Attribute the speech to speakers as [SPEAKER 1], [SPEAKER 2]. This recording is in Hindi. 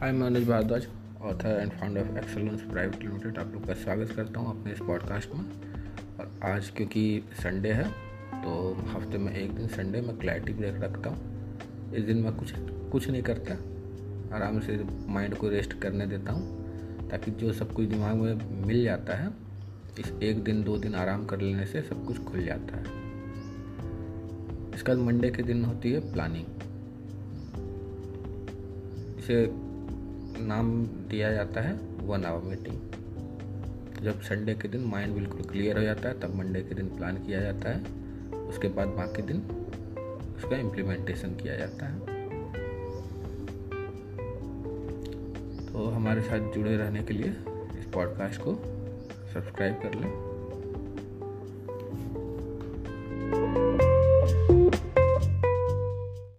[SPEAKER 1] हाय मैं Anuj Bhardwaj author and founder of excellence private limited आप लोग का स्वागत करता हूँ अपने इस पॉडकास्ट में। और आज क्योंकि संडे है तो हफ़्ते में एक दिन संडे में क्लैरिटी ब्रेक रखता हूँ। इस दिन मैं कुछ कुछ नहीं करता। आराम से माइंड को रेस्ट करने देता हूँ, ताकि जो सब कुछ दिमाग में मिल जाता है, इस एक दिन, दो दिन आराम कर लेने से सब कुछ खुल जाता है। इसके बाद मंडे के दिन होती है प्लानिंग इसे नाम दिया जाता है वन आवर मीटिंग। जब संडे के दिन माइंड बिल्कुल क्लियर हो जाता है, तब मंडे के दिन प्लान किया जाता है। उसके बाद बाकी दिन उसका इम्प्लीमेंटेशन किया जाता है। तो हमारे साथ जुड़े रहने के लिए इस पॉडकास्ट को सब्सक्राइब कर लें।